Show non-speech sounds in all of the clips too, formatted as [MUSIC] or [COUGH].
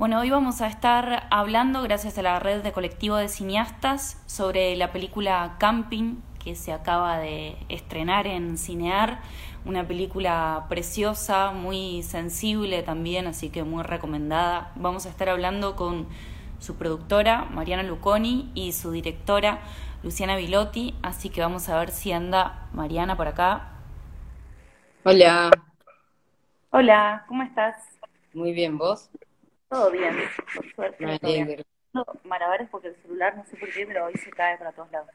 Bueno, hoy vamos a estar hablando, gracias a la red de colectivo de cineastas, sobre la película Camping, que se acaba de estrenar en Cinear. Una película preciosa, muy sensible también, así que muy recomendada. Vamos a estar hablando con su productora, Mariana Luconi, y su directora, Luciana Vilotti. Así que vamos a ver si anda Mariana por acá. Hola. Hola, ¿cómo estás? Muy bien, ¿vos? Todo bien, por suerte. Me No, malabares porque el celular no sé por qué, pero hoy se cae para todos lados.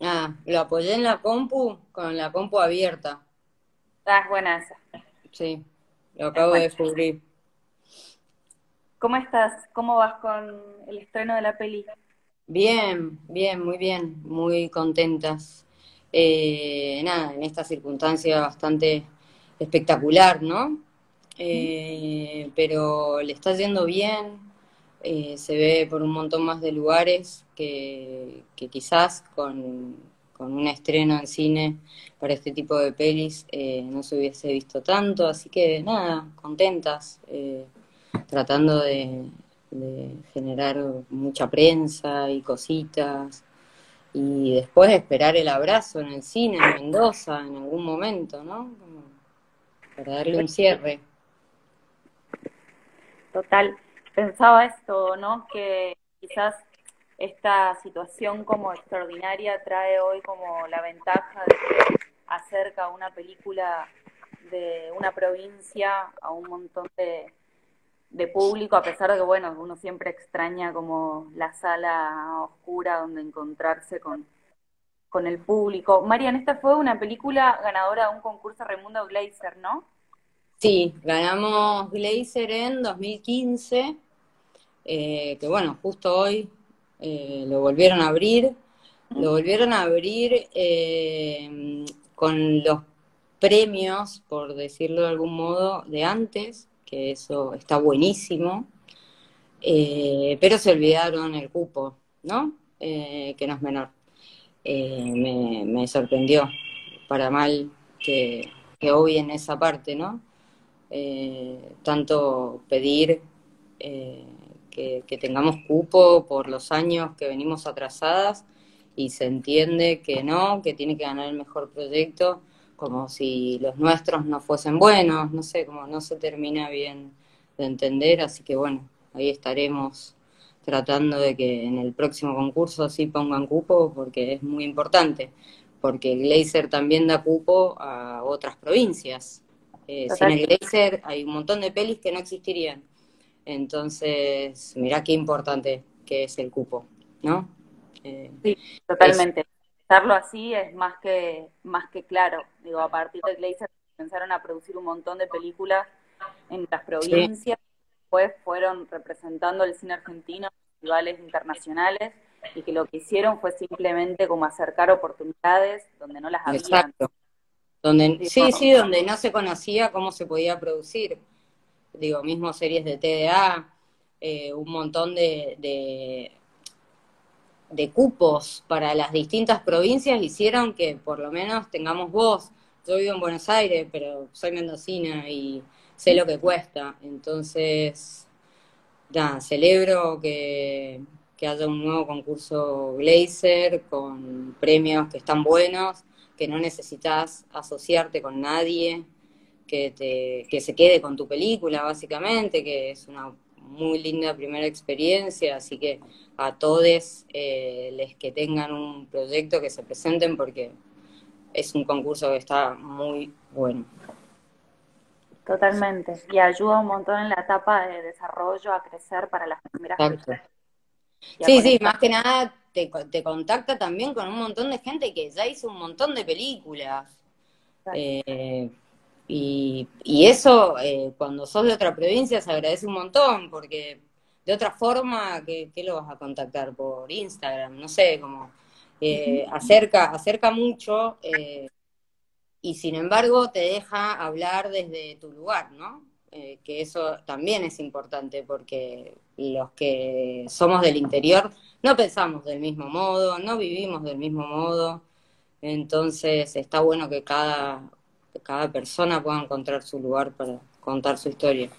Ah, lo apoyé en la compu con la compu abierta. Ah, es buena esa. Sí, lo acabo de descubrir. ¿Cómo estás? ¿Cómo vas con el estreno de la peli? Bien, bien, muy bien, muy contentas. Eh, nada, en esta circunstancia bastante espectacular, ¿no? Eh, pero le está yendo bien, eh, se ve por un montón más de lugares que, quizás con, un estreno en cine para este tipo de pelis eh, no se hubiese visto tanto, así que nada, contentas, tratando de, generar mucha prensa y cositas y después esperar el abrazo en el cine en Mendoza en algún momento, ¿no? para darle un cierre. Total. Pensaba esto, ¿no? Que quizás esta situación como extraordinaria trae hoy como la ventaja de que acerca una película de una provincia a un montón de, de público, a pesar de que, bueno, uno siempre extraña como la sala oscura donde encontrarse con, con el público. Marian, esta fue una película ganadora de un concurso Raimundo Glazer, ¿no? Sí, ganamos Glazer en 2015, eh, que bueno, justo hoy eh, lo volvieron a abrir. Lo volvieron a abrir eh, con los premios, por decirlo de algún modo, de antes, que eso está buenísimo, pero se olvidaron el cupo, ¿no? que no es menor. Me, sorprendió, para mal que, que hoy en esa parte, ¿no? Eh, tanto pedir eh, que, tengamos cupo por los años que venimos atrasadas y se entiende que no, que tiene que ganar el mejor proyecto, como si los nuestros no fuesen buenos, no sé, como no se termina bien de entender, así que bueno, ahí estaremos tratando de que en el próximo concurso sí pongan cupo porque es muy importante, porque Glazer también da cupo a otras provincias, eh, sin el Glazer hay un montón de pelis que no existirían. Entonces, mirá qué importante que es el cupo, ¿no? Eh, sí, totalmente. Estarlo así es más que, más que claro. Digo, a partir de Glazer comenzaron a producir un montón de películas en las provincias, después fueron representando el cine argentino en festivales internacionales y que lo que hicieron fue simplemente como acercar oportunidades donde no las había. Exacto. Donde, sí, sí, donde no se conocía cómo se podía producir. Digo, mismo series de TDA, eh, un montón de, de, cupos para las distintas provincias hicieron que por lo menos tengamos voz. Yo vivo en Buenos Aires, pero soy mendocina y sé lo que cuesta. Entonces, ya, celebro que, que haya un nuevo concurso Glazer con premios que están buenos que no necesitas asociarte con nadie, que, te, que se quede con tu película, básicamente, que es una muy linda primera experiencia, así que a todos eh, les que tengan un proyecto que se presenten porque es un concurso que está muy bueno. Totalmente, y ayuda un montón en la etapa de desarrollo a crecer para las primeras Sí, sí, más que nada te, contacta también con un montón de gente que ya hizo un montón de películas. Eh, y, eso, eh, cuando sos de otra provincia, se agradece un montón, porque de otra forma, ¿qué, lo vas a contactar? Por Instagram, no sé, como eh, acerca, acerca mucho y sin embargo te deja hablar desde tu lugar, ¿no? Que eso también es importante porque los que somos del interior no pensamos del mismo modo, no vivimos del mismo modo, entonces está bueno que cada, cada persona pueda encontrar su lugar para contar su historia.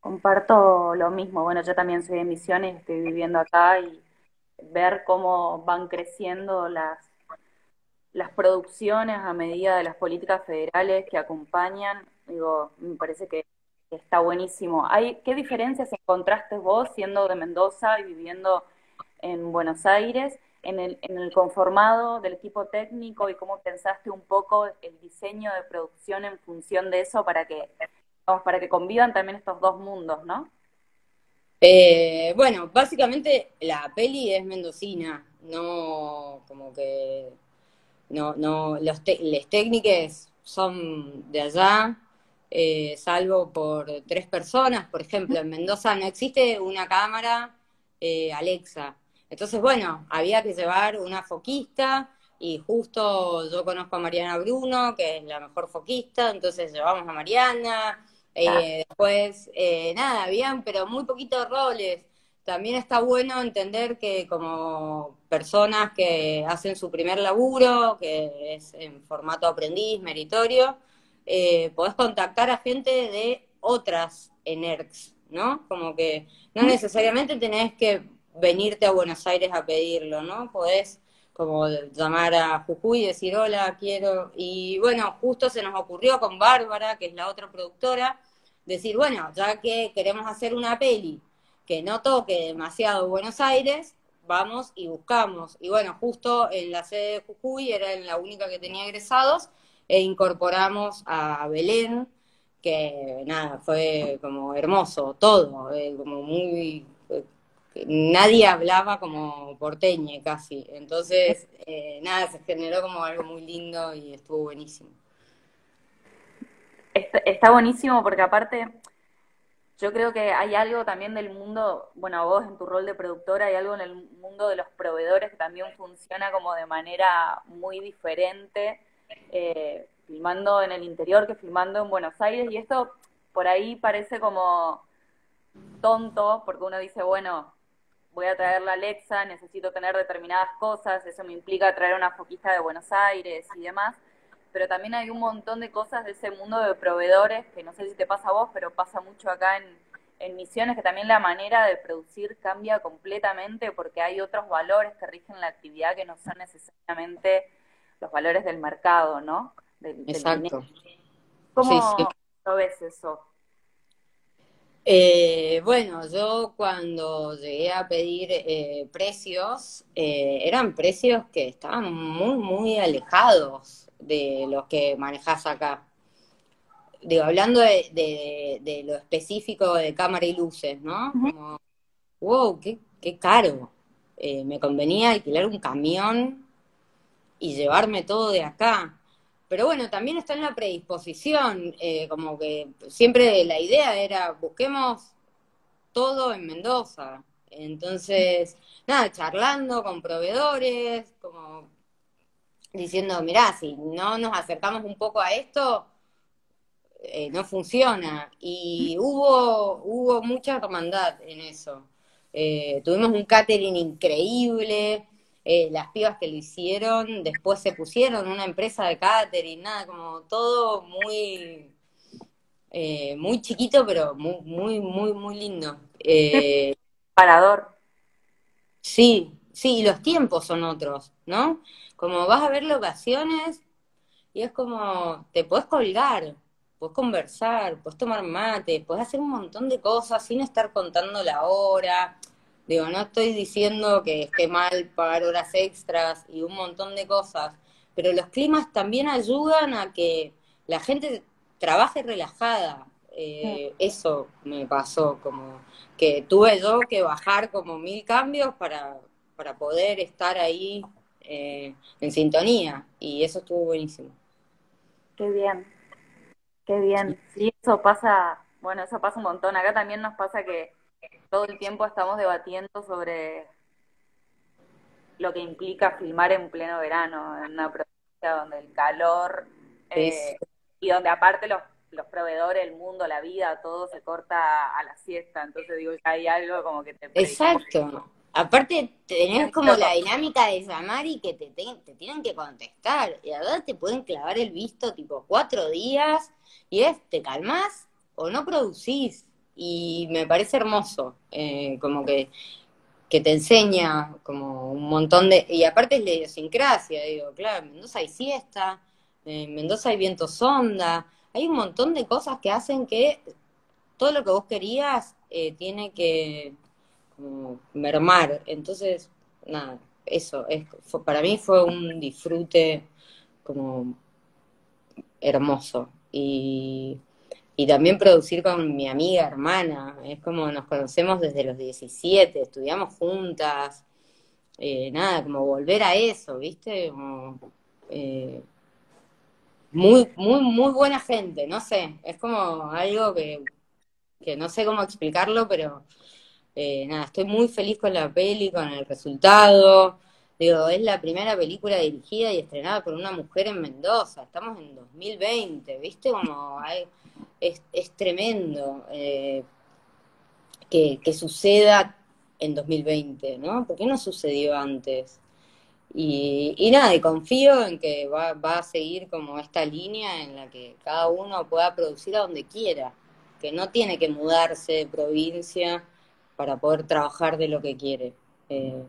Comparto lo mismo. Bueno, yo también soy de Misiones, estoy viviendo acá y ver cómo van creciendo las, las producciones a medida de las políticas federales que acompañan, digo, me parece que está buenísimo. Hay, ¿Qué diferencias encontraste vos siendo de Mendoza y viviendo en Buenos Aires en el, en el conformado del equipo técnico y cómo pensaste un poco el diseño de producción en función de eso para que, para que convivan también estos dos mundos, ¿no? Eh, bueno, básicamente la peli es mendocina, no como que no, no, los las técnicas son de allá, eh, salvo por tres personas, por ejemplo, en Mendoza no existe una cámara eh, Alexa, entonces, bueno, había que llevar una foquista y justo yo conozco a Mariana Bruno, que es la mejor foquista, entonces llevamos a Mariana. Eh, después, eh, nada, habían, pero muy poquitos roles. También está bueno entender que como personas que hacen su primer laburo, que es en formato aprendiz, meritorio, eh, podés contactar a gente de otras ENERCs, ¿no? Como que no necesariamente tenés que venirte a Buenos Aires a pedirlo, ¿no? Podés como llamar a Jujuy y decir, hola, quiero. Y bueno, justo se nos ocurrió con Bárbara, que es la otra productora, decir, bueno, ya que queremos hacer una peli que no toque demasiado Buenos Aires, vamos y buscamos. Y bueno, justo en la sede de Jujuy era la única que tenía egresados e incorporamos a Belén, que nada, fue como hermoso todo, eh, como muy nadie hablaba como porteñe casi. Entonces, eh, nada, se generó como algo muy lindo y estuvo buenísimo. Está, buenísimo porque aparte, yo creo que hay algo también del mundo, bueno, vos en tu rol de productora, hay algo en el mundo de los proveedores que también funciona como de manera muy diferente, eh, filmando en el interior que filmando en Buenos Aires, y esto por ahí parece como tonto, porque uno dice, bueno, voy a traer la Alexa, necesito tener determinadas cosas, eso me implica traer una foquista de Buenos Aires y demás, pero también hay un montón de cosas de ese mundo de proveedores, que no sé si te pasa a vos, pero pasa mucho acá en, en Misiones, que también la manera de producir cambia completamente porque hay otros valores que rigen la actividad que no son necesariamente los valores del mercado, ¿no? Exacto. ¿Cómo lo ves eso? Eh, bueno, yo cuando llegué a pedir eh, precios, eh, eran precios que estaban muy, muy alejados de los que manejás acá. Digo, hablando de, lo específico de cámara y luces, ¿no? Como, wow, qué, qué caro. me convenía alquilar un camión y llevarme todo de acá. Pero bueno, también está en la predisposición, eh, como que siempre la idea era busquemos todo en Mendoza. Entonces, nada, charlando con proveedores, como diciendo, mirá, si no nos acercamos un poco a esto, eh, no funciona. Y hubo, hubo mucha hermandad en eso. Eh, tuvimos un catering increíble, eh, las pibas que lo hicieron, después se pusieron una empresa de catering, nada, como todo muy, eh, muy chiquito, pero muy, muy, muy, muy lindo. Eh, Parador. Sí, sí, y los tiempos son otros, ¿no? Como vas a ver locaciones y es como, te puedes colgar, puedes conversar, puedes tomar mate, puedes hacer un montón de cosas sin estar contando la hora Digo, no estoy diciendo que esté mal pagar horas extras y un montón de cosas, pero los climas también ayudan a que la gente trabaje relajada. Eh, eso me pasó, como que tuve yo que bajar como mil cambios para, para poder estar ahí eh, en sintonía y eso estuvo buenísimo. Qué bien, qué bien. Sí, eso pasa, bueno, eso pasa un montón. Acá también nos pasa que todo el tiempo estamos debatiendo sobre lo que implica filmar en pleno verano, en una provincia donde el calor eh, y donde aparte los, los proveedores, el mundo, la vida, todo se corta a la siesta. Entonces digo, hay algo como que te... Exacto. Aparte, tenés como la dinámica de llamar y que te, te, tienen que contestar. Y a verdad te pueden clavar el visto tipo cuatro días y es, te calmas o no producís. Y me parece hermoso, eh, como que, que te enseña como un montón de... Y aparte es la idiosincrasia, digo, claro, en Mendoza hay siesta, en Mendoza hay viento sonda, hay un montón de cosas que hacen que todo lo que vos querías eh, tiene que como, mermar. Entonces, nada, eso, es, para mí fue un disfrute como hermoso. Y, también producir con mi amiga, hermana, es como nos conocemos desde los 17, estudiamos juntas, eh, nada, como volver a eso, ¿viste? Eh, muy, muy, muy buena gente, no sé, es como algo que, que no sé cómo explicarlo, pero eh, nada, estoy muy feliz con la peli, con el resultado. Digo, es la primera película dirigida y estrenada por una mujer en Mendoza. Estamos en 2020, ¿viste? Como es, es, tremendo eh, que, suceda en 2020, ¿no? ¿Por qué no sucedió antes? Y, y nada, y confío en que va, va a seguir como esta línea en la que cada uno pueda producir a donde quiera, que no tiene que mudarse de provincia para poder trabajar de lo que quiere. Eh,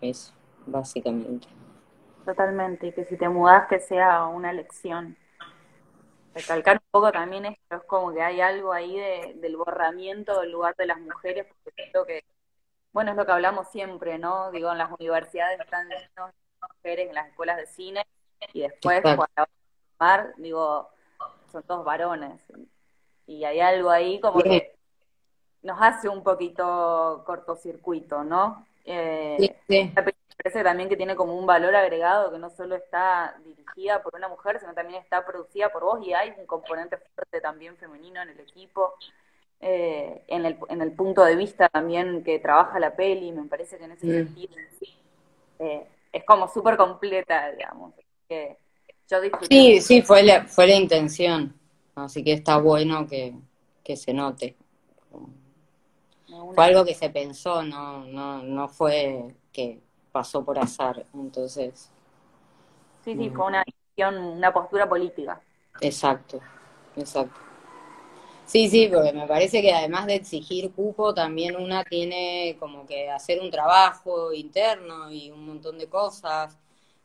eso, básicamente. Totalmente, y que si te mudas que sea una lección. Recalcar un poco también esto, es como que hay algo ahí del borramiento del lugar de las mujeres, porque siento que, bueno, es lo que hablamos siempre, ¿no? Digo, en las universidades están llenos mujeres, en las escuelas de cine, y después cuando a digo, son todos varones. Y hay algo ahí como que nos hace un poquito cortocircuito, ¿no? Eh, sí, parece también que tiene como un valor agregado, que no solo está dirigida por una mujer, sino también está producida por vos y hay un componente fuerte también femenino en el equipo. Eh, en, el, en el punto de vista también que trabaja la peli, me parece que en ese mm. sentido eh, es como súper completa, digamos. Que yo sí, sí, fue la, fue la intención, así que está bueno que, que se note. Fue algo que se pensó, no, no, no fue que pasó por azar, entonces. Sí, sí, fue una una postura política. Exacto, exacto. Sí, sí, porque me parece que además de exigir cupo, también una tiene como que hacer un trabajo interno y un montón de cosas.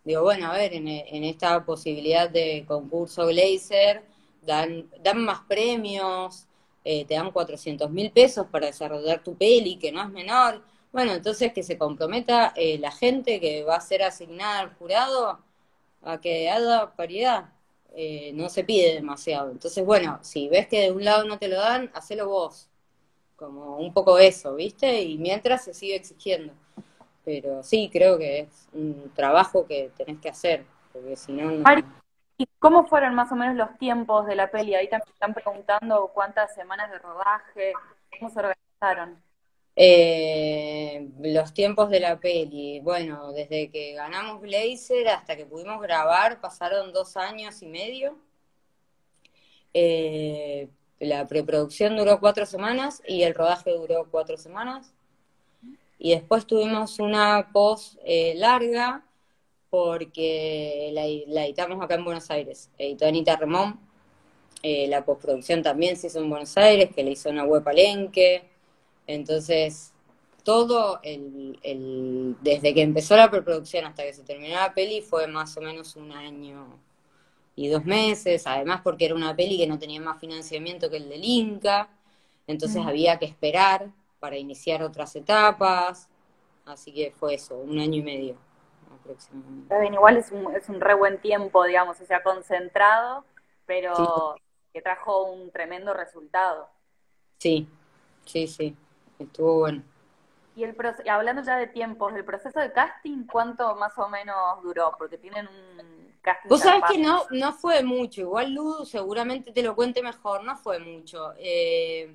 Digo, bueno, a ver, en, en esta posibilidad de concurso Glazer dan, dan más premios, eh, te dan 400 mil pesos para desarrollar tu peli, que no es menor. Bueno, entonces que se comprometa eh, la gente que va a ser asignada al jurado a que haga paridad. Eh, no se pide demasiado. Entonces, bueno, si ves que de un lado no te lo dan, hacelo vos. Como un poco eso, ¿viste? Y mientras se sigue exigiendo. Pero sí, creo que es un trabajo que tenés que hacer, porque si no... ¿Y cómo fueron más o menos los tiempos de la peli? Ahí también están preguntando cuántas semanas de rodaje, cómo se organizaron. Eh, los tiempos de la peli, bueno, desde que ganamos Blazer hasta que pudimos grabar pasaron dos años y medio. Eh, la preproducción duró cuatro semanas y el rodaje duró cuatro semanas. Y después tuvimos una post eh, larga porque la, editamos acá en Buenos Aires. Editó Anita Remón. Eh, la postproducción también se hizo en Buenos Aires, que le hizo una web palenque. Entonces, todo el, desde que empezó la preproducción hasta que se terminó la peli fue más o menos un año y dos meses, además porque era una peli que no tenía más financiamiento que el del Inca, entonces había que esperar para iniciar otras etapas, así que fue eso, un año y medio igual es un, es un re buen tiempo, digamos, o sea, concentrado, pero que trajo un tremendo resultado. Sí, sí, sí, estuvo bueno. Y el hablando ya de tiempos, el proceso de casting, ¿cuánto más o menos duró? Porque tienen un casting. Vos sabés que no, no fue mucho, igual Ludo seguramente te lo cuente mejor, no fue mucho. Eh,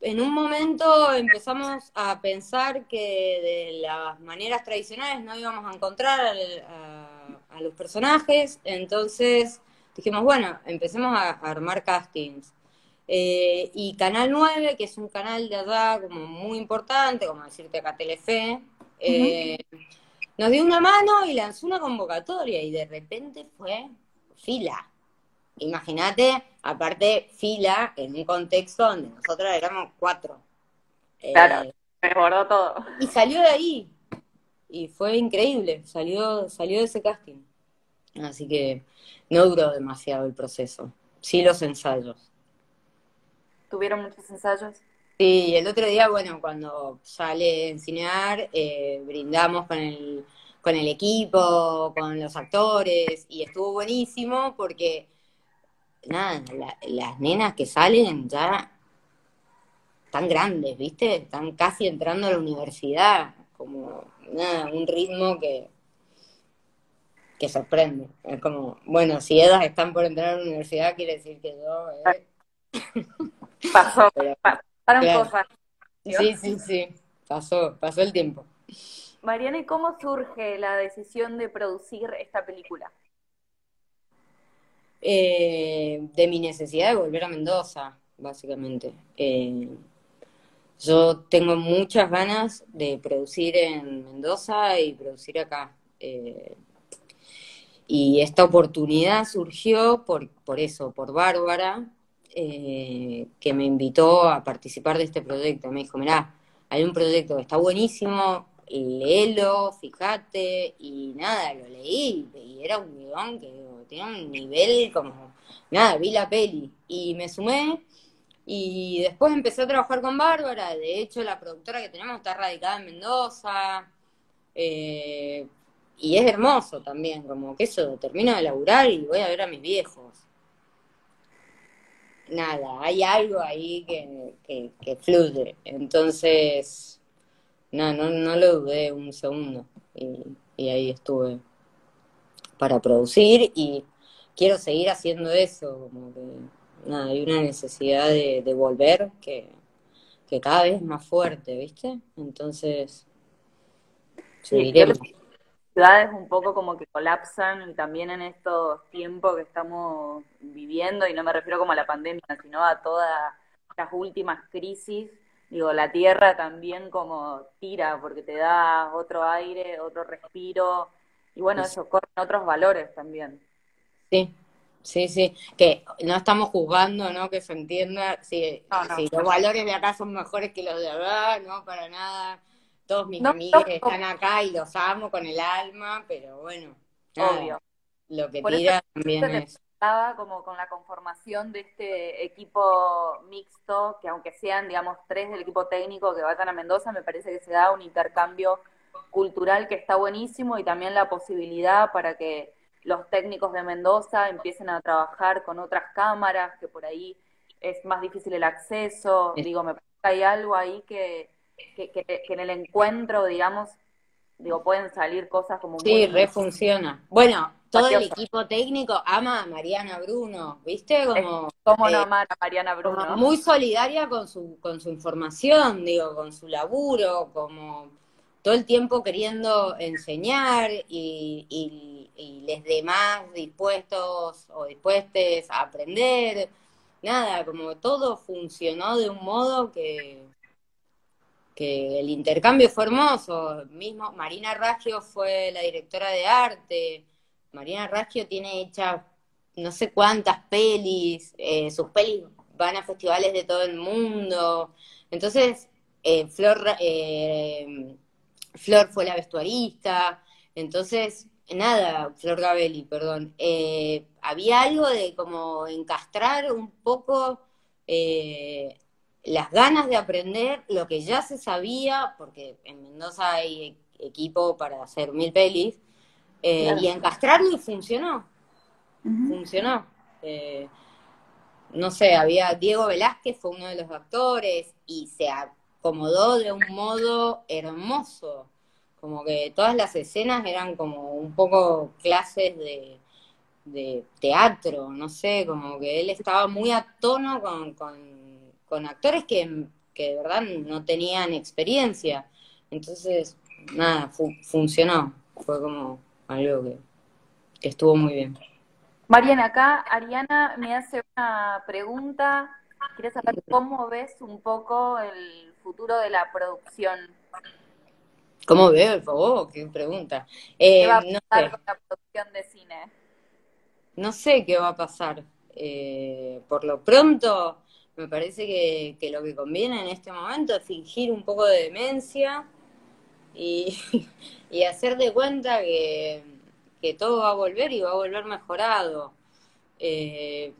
en un momento empezamos a pensar que de las maneras tradicionales no íbamos a encontrar a, los personajes, entonces dijimos, bueno, empecemos a, armar castings. Eh, y Canal 9, que es un canal de edad como muy importante, como decirte acá Telefe, eh, nos dio una mano y lanzó una convocatoria y de repente fue fila. Imagínate aparte fila en un contexto donde nosotros éramos cuatro. Claro, me bordó todo. Y salió de ahí. Y fue increíble, salió, salió de ese casting. Así que no duró demasiado el proceso. Sí los ensayos. ¿Tuvieron muchos ensayos? Sí, el otro día, bueno, cuando sale en Cinear, eh, brindamos con el, con el equipo, con los actores, y estuvo buenísimo porque, nada, las nenas que salen ya están grandes, ¿viste? Están casi entrando a la universidad, como, nada, un ritmo que, que sorprende. Es como, bueno, si ellas están por entrar a la universidad, quiere decir que yo... Eh... [LAUGHS] Pasó, [LAUGHS] pasaron cosas. Sí, sí, sí, pasó, pasó el tiempo. Mariana, ¿y cómo surge la decisión de producir esta película? Eh, de mi necesidad de volver a Mendoza, básicamente. Eh, yo tengo muchas ganas de producir en Mendoza y producir acá. Eh, y esta oportunidad surgió por, por eso, por Bárbara, eh, que me invitó a participar de este proyecto. Me dijo, mirá, hay un proyecto que está buenísimo, léelo, fíjate, y nada, lo leí, y era un guion que tenía un nivel como, nada, vi la peli, y me sumé, y después empecé a trabajar con Bárbara, de hecho la productora que tenemos está radicada en Mendoza, eh, y es hermoso también, como que eso, termino de laburar y voy a ver a mis viejos. Nada, hay algo ahí que, que, fluye. Entonces, no, no, no lo dudé un segundo. Y, y ahí estuve para producir y quiero seguir haciendo eso, como que nada, hay una necesidad de, de volver que, que, cada vez es más fuerte, ¿viste? Entonces, seguiremos ciudades un poco como que colapsan y también en estos tiempos que estamos viviendo, y no me refiero como a la pandemia, sino a todas las últimas crisis, digo, la tierra también como tira, porque te da otro aire, otro respiro, y bueno, eso corre otros valores también. Sí, sí, sí, que no estamos juzgando, ¿no? Que se entienda si, si los valores de acá son mejores que los de allá, no, para nada todos mis amigos están acá y los amo con el alma, pero bueno, obvio. Lo que tira también es como con la conformación de este equipo mixto, que aunque sean, digamos, tres del equipo técnico que vayan a Mendoza, me parece que se da un intercambio cultural que está buenísimo y también la posibilidad para que los técnicos de Mendoza empiecen a trabajar con otras cámaras, que por ahí es más difícil el acceso. Digo, me parece que hay algo ahí que, que, en el encuentro, digamos, digo, pueden salir cosas como sí, refunciona. Bueno, todo el equipo técnico ama a Mariana Bruno, ¿viste? Como, ¿Cómo no eh, amar a Mariana Bruno? Muy solidaria con su, con su información, digo, con su laburo, como todo el tiempo queriendo enseñar y, y, y les demás dispuestos o dispuestes a aprender. Nada, como todo funcionó de un modo que, que el intercambio fue hermoso. Mismo Marina Raggio fue la directora de arte. Marina Raggio tiene hecha no sé cuántas pelis, eh, sus pelis van a festivales de todo el mundo. Entonces, eh, Flor, eh, Flor fue la vestuarista. Entonces, nada, Flor Gabelli, perdón. había algo de como encastrar un poco las ganas de aprender lo que ya se sabía, porque en Mendoza hay equipo para hacer mil pelis, eh, y encastrarlo y funcionó. Funcionó. Eh, no sé, había Diego Velázquez, fue uno de los actores, y se acomodó de un modo hermoso. Como que todas las escenas eran como un poco clases de, de teatro, no sé, como que él estaba muy a tono con con actores que, de verdad no tenían experiencia. Entonces, nada, funcionó. Fue como algo que, estuvo muy bien. Mariana, acá Ariana me hace una pregunta. Quería saber cómo ves un poco el futuro de la producción. ¿Cómo veo? Oh, qué pregunta. ¿Qué va a eh, pasar con la producción de cine? No sé qué va a pasar. Eh, por lo pronto, me parece que, que, lo que conviene en este momento es fingir un poco de demencia y, [LAUGHS] y hacer de cuenta que, que, todo va a volver y va a volver mejorado. Eh,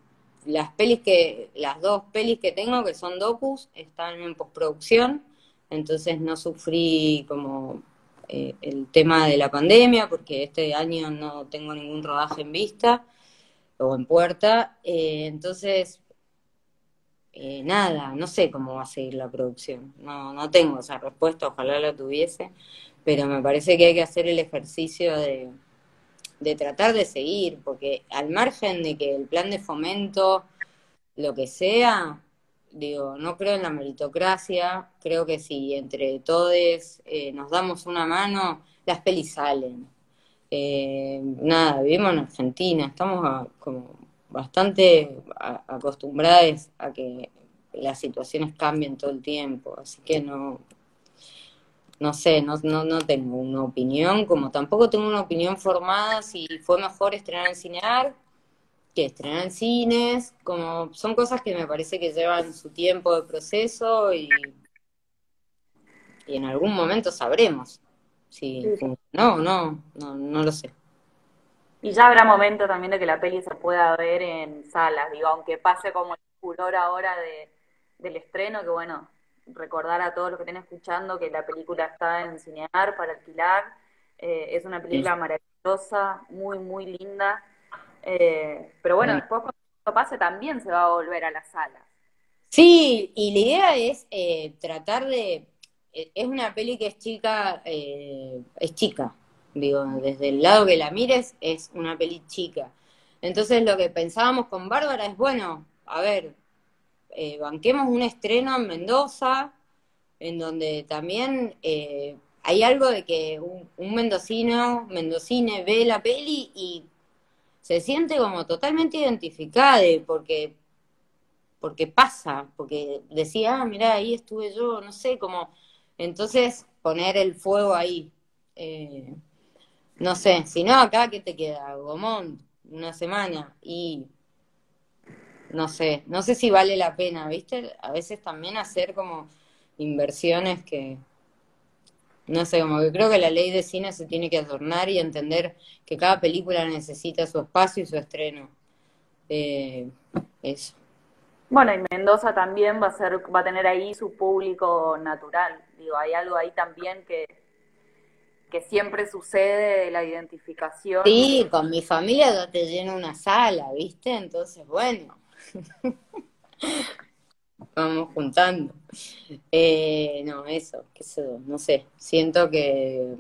las pelis que, las dos pelis que tengo, que son docus, están en postproducción, entonces no sufrí como eh, el tema de la pandemia, porque este año no tengo ningún rodaje en vista o en puerta, eh, entonces eh, nada, no sé cómo va a seguir la producción, no, no tengo esa respuesta, ojalá la tuviese, pero me parece que hay que hacer el ejercicio de de tratar de seguir, porque al margen de que el plan de fomento, lo que sea, digo, no creo en la meritocracia, creo que si entre todos eh, nos damos una mano, las pelis salen. Eh, nada, vivimos en Argentina, estamos como bastante acostumbrados a que las situaciones cambien todo el tiempo, así que no, no sé, no, no, no tengo una opinión, como tampoco tengo una opinión formada si fue mejor estrenar en cinear que estrenar en cines, como son cosas que me parece que llevan su tiempo de proceso y, y en algún momento sabremos si no, no, no, no lo sé. Y ya habrá momento también de que la peli se pueda ver en salas, digo, aunque pase como el furor ahora de, del estreno, que bueno, recordar a todos los que estén escuchando que la película está en Cinear para alquilar. Eh, es una película maravillosa, muy, muy linda. Eh, pero bueno, después cuando esto pase también se va a volver a las salas. Sí, y la idea es eh, tratar de... Es una peli que es chica, es chica, digo, desde el lado que la mires es una peli chica. Entonces lo que pensábamos con Bárbara es, bueno, a ver, eh, banquemos un estreno en Mendoza, en donde también eh, hay algo de que un, mendocino, mendocine ve la peli y se siente como totalmente identificada, porque, porque pasa, porque decía, ah, mirá, ahí estuve yo, no sé, como, entonces poner el fuego ahí. Eh, no sé, si no, acá, ¿qué te queda? Gomón, una semana, y no sé, no sé si vale la pena, ¿viste? A veces también hacer como inversiones que, no sé, como que creo que la ley de cine se tiene que adornar y entender que cada película necesita su espacio y su estreno. Eh, eso. Bueno, y Mendoza también va a ser, va a tener ahí su público natural. Digo, hay algo ahí también que, que siempre sucede de la identificación. Sí, con mi familia yo te lleno una sala, ¿viste? Entonces, bueno, [LAUGHS] Vamos juntando. Eh, no, eso, qué no sé. Siento que,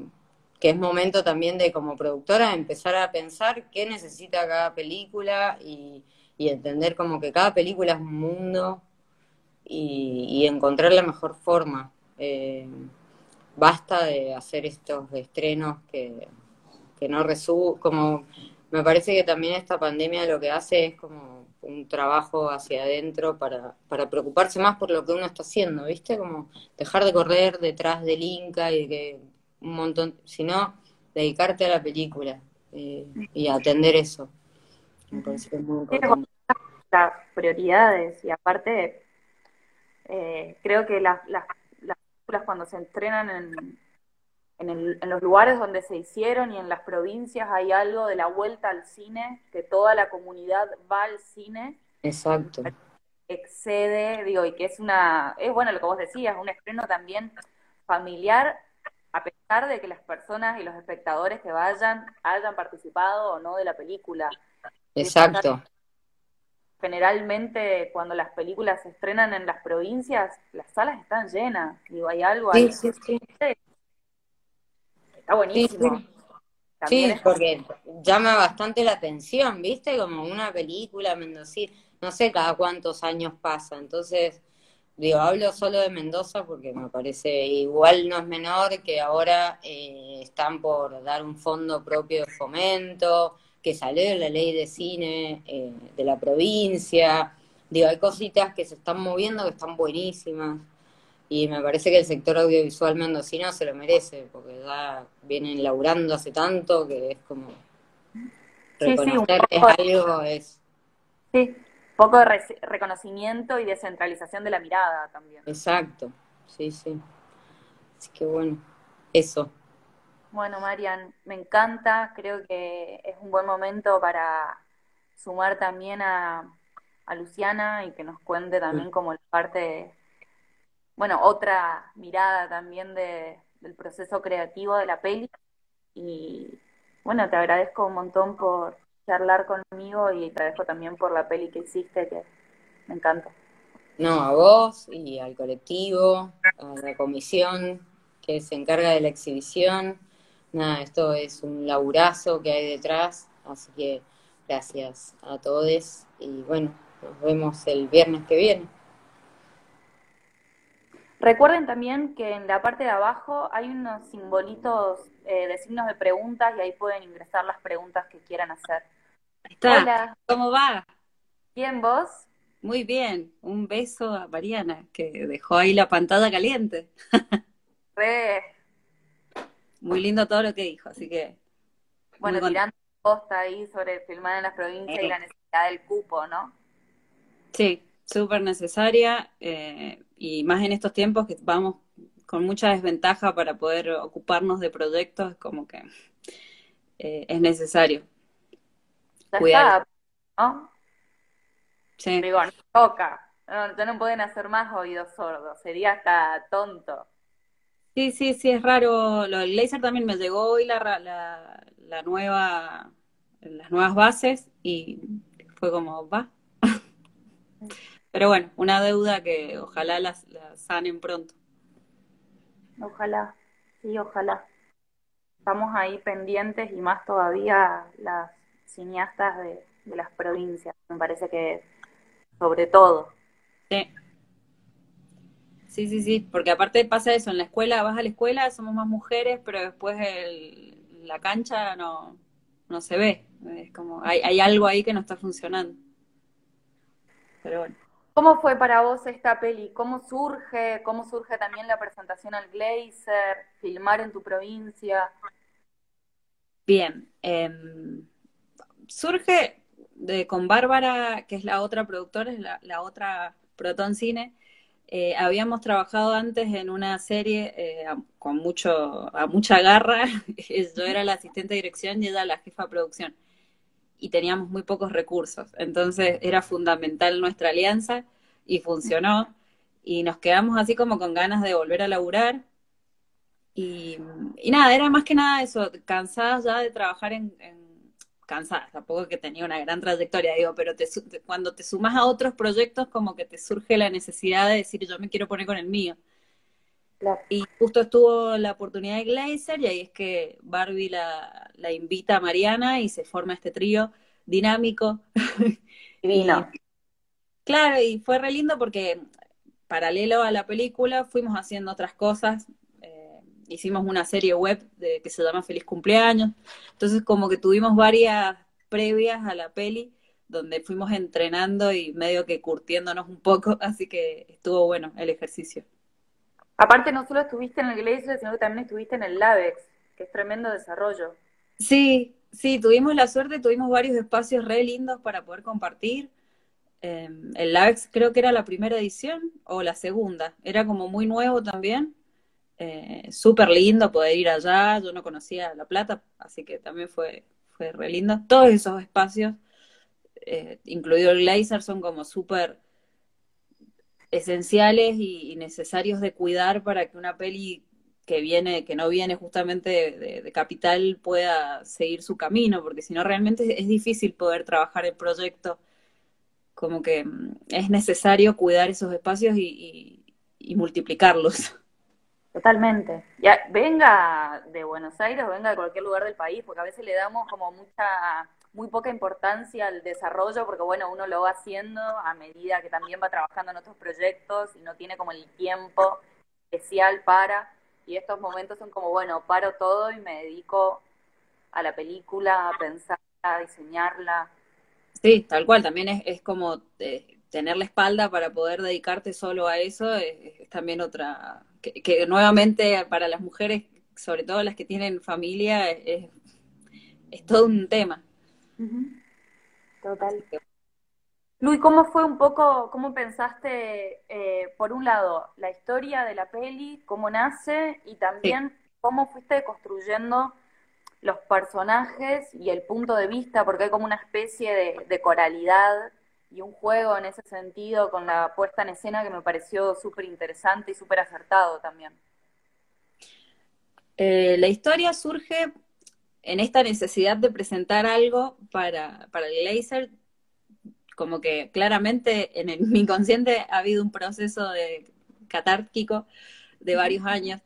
que es momento también de como productora empezar a pensar qué necesita cada película y, entender como que cada película es un mundo y, encontrar la mejor forma. Eh, basta de hacer estos estrenos que, que no resumen, como me parece que también esta pandemia lo que hace es como un trabajo hacia adentro para, para preocuparse más por lo que uno está haciendo, ¿viste? Como dejar de correr detrás del Inca y que un montón, sino dedicarte a la película eh, y atender eso. Me parece muy Las prioridades y aparte eh, creo que las, las películas cuando se entrenan en, en, los lugares donde se hicieron y en las provincias hay algo de la vuelta al cine, que toda la comunidad va al cine. Exacto. Excede, digo, y que es una, es bueno lo que vos decías, un estreno también familiar, a pesar de que las personas y los espectadores que vayan hayan participado o no de la película. Exacto. Generalmente cuando las películas se estrenan en las provincias, las salas están llenas. Digo, hay algo ahí. Sí, sí, sí Está buenísimo. Sí, porque llama bastante la atención, ¿viste? Como una película mendocina, no sé cada cuántos años pasa, entonces, digo, hablo solo de Mendoza porque me parece igual no es menor que ahora eh, están por dar un fondo propio de fomento, que salió la ley de cine eh, de la provincia, digo, hay cositas que se están moviendo que están buenísimas y me parece que el sector audiovisual mendocino se lo merece, porque ya vienen laburando hace tanto que es como reconocer es algo, es... Sí, poco de reconocimiento y descentralización de la mirada también. Exacto, sí, sí. Así que bueno, eso. Bueno, Marian, me encanta, creo que es un buen momento para sumar también a, Luciana y que nos cuente también como parte, bueno, otra mirada también de, del proceso creativo de la peli. Y bueno, te agradezco un montón por charlar conmigo y te agradezco también por la peli que hiciste, que me encanta. No, a vos y al colectivo, a la comisión que se encarga de la exhibición. Nada, esto es un laburazo que hay detrás, así que gracias a todos y bueno, nos vemos el viernes que viene. Recuerden también que en la parte de abajo hay unos simbolitos eh, de signos de preguntas y ahí pueden ingresar las preguntas que quieran hacer. Hola. ¿Cómo va? Bien, ¿vos? Muy bien. Un beso a Mariana, que dejó ahí la pantalla caliente. Muy lindo todo lo que dijo, así que. Bueno, tirando posta ahí sobre filmar en las provincias y la necesidad del cupo, ¿no? Sí, súper necesaria eh, y más en estos tiempos que vamos con mucha desventaja para poder ocuparnos de proyectos, como que eh, es necesario. cuidar. ¿no? Sí. Digo, no toca. No, no pueden hacer más oídos sordos, sería hasta tonto. Sí, sí, sí, es raro. Lo del laser también me llegó hoy la, la, la nueva, las nuevas bases y fue como, va. [LAUGHS] Pero bueno, una deuda que ojalá la, sanen pronto. Ojalá, sí, ojalá. Estamos ahí pendientes y más todavía las cineastas de, de las provincias, me parece que sobre todo. Sí. Sí, sí, sí, porque aparte pasa eso, en la escuela, vas a la escuela, somos más mujeres, pero después el, la cancha no, no se ve. Es como, hay, hay algo ahí que no está funcionando. Pero bueno. ¿Cómo fue para vos esta peli? ¿Cómo surge? ¿Cómo surge también la presentación al Glazer? ¿Filmar en tu provincia? Bien. Em, surge de, con Bárbara, que es la otra productora, es la, la otra Proton Cine eh, habíamos trabajado antes en una serie eh, con mucho, a mucha garra. [LAUGHS] Yo era la asistente de dirección y ella la jefa de producción. Y teníamos muy pocos recursos. Entonces era fundamental nuestra alianza y funcionó. Y nos quedamos así como con ganas de volver a laburar. Y, nada, era más que nada eso, cansadas ya de trabajar en cansada, tampoco que tenía una gran trayectoria, digo, pero te, cuando te sumas a otros proyectos como que te surge la necesidad de decir yo me quiero poner con el mío. Y justo estuvo la oportunidad de Glazer y ahí es que Barbie la, la invita a Mariana y se forma este trío dinámico. [LAUGHS] Divino. claro, y fue re lindo porque paralelo a la película fuimos haciendo otras cosas hicimos una serie web de, que se llama Feliz Cumpleaños. Entonces como que tuvimos varias previas a la peli donde fuimos entrenando y medio que curtiéndonos un poco, [LAUGHS] así que estuvo bueno el ejercicio. Aparte no solo estuviste en el Glacier, sino que también estuviste en el LAVEX, que es tremendo desarrollo. Sí, sí, tuvimos la suerte, tuvimos varios espacios re lindos para poder compartir. Em, el LAVEX creo que era la primera edición o la segunda, era como muy nuevo también eh, súper lindo poder ir allá, yo no conocía La Plata, así que también fue, fue re lindo. Todos esos espacios, eh, incluido el Glazer, son como súper esenciales y, necesarios de cuidar para que una peli que viene, que no viene justamente de, capital pueda seguir su camino, porque si no realmente es difícil poder trabajar el proyecto, como que mm, es necesario cuidar esos espacios y multiplicarlos. [LAUGHS] Totalmente. Ya, venga de Buenos Aires o venga de cualquier lugar del país, porque a veces le damos como mucha, muy poca importancia al desarrollo, porque bueno, uno lo va haciendo a medida que también va trabajando en otros proyectos y no tiene como el tiempo especial para, y estos momentos son como, bueno, paro todo y me dedico a la película, a pensarla, a diseñarla. Sí, tal cual, también es, es como eh, tener la espalda para poder dedicarte solo a eso, es también otra que, nuevamente para las mujeres, sobre todo las que tienen familia, es, todo un tema. Total. Luis, ¿cómo fue un poco, cómo pensaste, eh, por un lado, la historia de la peli, cómo nace y también cómo fuiste construyendo los personajes y el punto de vista, porque hay como una especie de, de coralidad y un juego en ese sentido con la puesta en escena que me pareció súper interesante y súper acertado también. Eh, la historia surge en esta necesidad de presentar algo para, para el laser como que claramente en, mi [LAUGHS] inconsciente ha habido un proceso de catárquico de varios años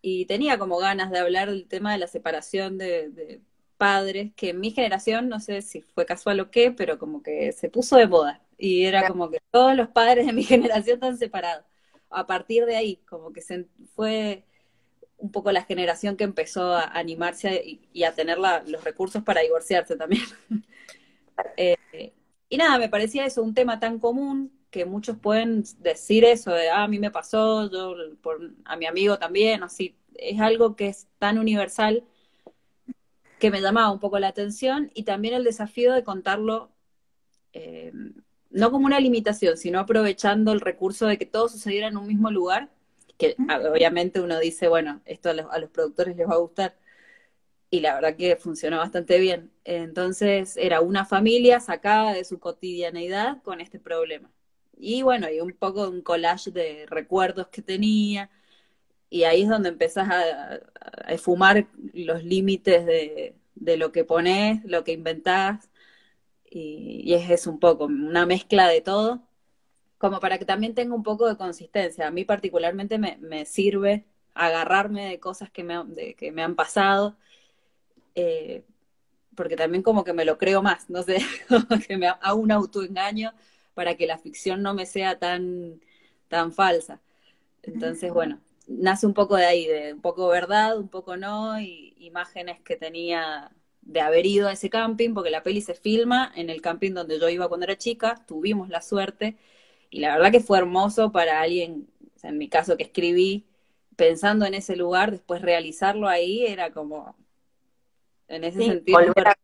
y tenía como ganas de hablar del tema de la separación de, padres, que en mi generación, no sé si fue casual o qué, pero como que se puso de moda y era como que todos los padres de mi [LAUGHS] generación están separados. A partir de ahí, como que se fue un poco la generación que empezó a animarse y, a tener los recursos para divorciarse también. [LAUGHS] eh, y nada, me parecía eso un tema tan común que muchos pueden decir eso de, ah, a mí me pasó, yo, por, a mi amigo también, así. Es algo que es tan universal que me llamaba un poco la atención y también el desafío de contarlo eh, no como una limitación, sino aprovechando el recurso de que todo sucediera en un mismo lugar, que obviamente uno dice, bueno, esto a los productores les va a gustar, y la verdad que funcionó bastante bien. Entonces era una familia sacada de su cotidianeidad con este problema. Y bueno, y un poco un collage de recuerdos que tenía. Y ahí es donde empezás a, a esfumar los límites de, de, lo que pones, lo que inventás. Y, y es eso un poco, una mezcla de todo, como para que también tenga un poco de consistencia. A mí particularmente me, me sirve agarrarme de cosas que me, de, que me han pasado eh, porque también como que me lo creo más, no sé, [LAUGHS] que me hago un autoengaño para que la ficción no me sea tan, tan falsa. Entonces, bueno, nace un poco de ahí, de un poco verdad, un poco no, y imágenes que tenía de haber ido a ese camping, porque la peli se filma en el camping donde yo iba cuando era chica, tuvimos la suerte, y la verdad que fue hermoso para alguien, en mi caso que escribí, pensando en ese lugar, después realizarlo ahí era como en ese sentido. Volver a,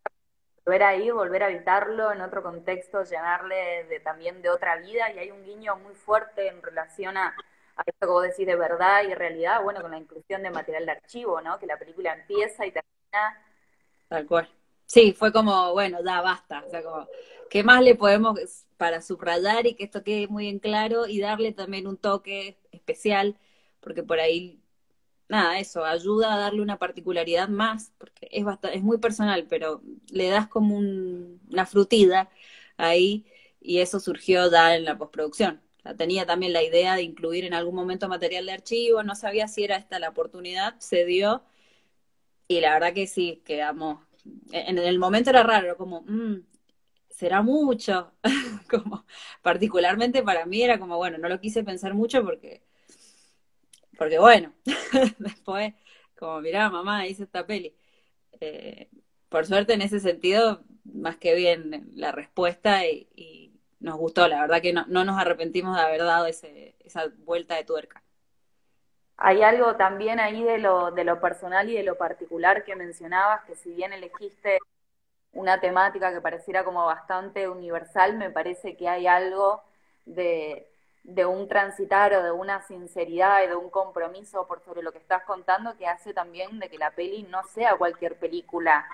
volver ahí, volver a habitarlo en otro contexto, llenarle de, también de otra vida, y hay un guiño muy fuerte en relación a, esto que vos decís de verdad y realidad, bueno, con la inclusión de material de archivo, ¿no? Que la película empieza y termina. Tal cual. Sí, fue como, bueno, ya basta. O sea, como, ¿qué más le podemos para subrayar y que esto quede muy en claro y darle también un toque especial? Porque por ahí nada, eso, ayuda a darle una particularidad más, porque es, bastante, es muy personal, pero le das como una frutida ahí y eso surgió ya en la postproducción. Tenía también la idea de incluir en algún momento material de archivo, no sabía si era esta la oportunidad, se dio y la verdad que sí, quedamos, en el momento era raro, como, mm, será mucho, [LAUGHS] como particularmente para mí era como, bueno, no lo quise pensar mucho porque porque bueno, [LAUGHS] después, como mirá, mamá, hice esta peli. Eh, por suerte, en ese sentido, más que bien la respuesta y, nos gustó. La verdad que no, nos arrepentimos de haber dado ese, esa vuelta de tuerca. Hay algo también ahí de lo, de lo personal y de lo particular que mencionabas, que si bien elegiste una temática que pareciera como bastante universal, me parece que hay algo de, de un transitar o de una sinceridad y de un compromiso por sobre lo que estás contando que hace también de que la peli no sea cualquier película,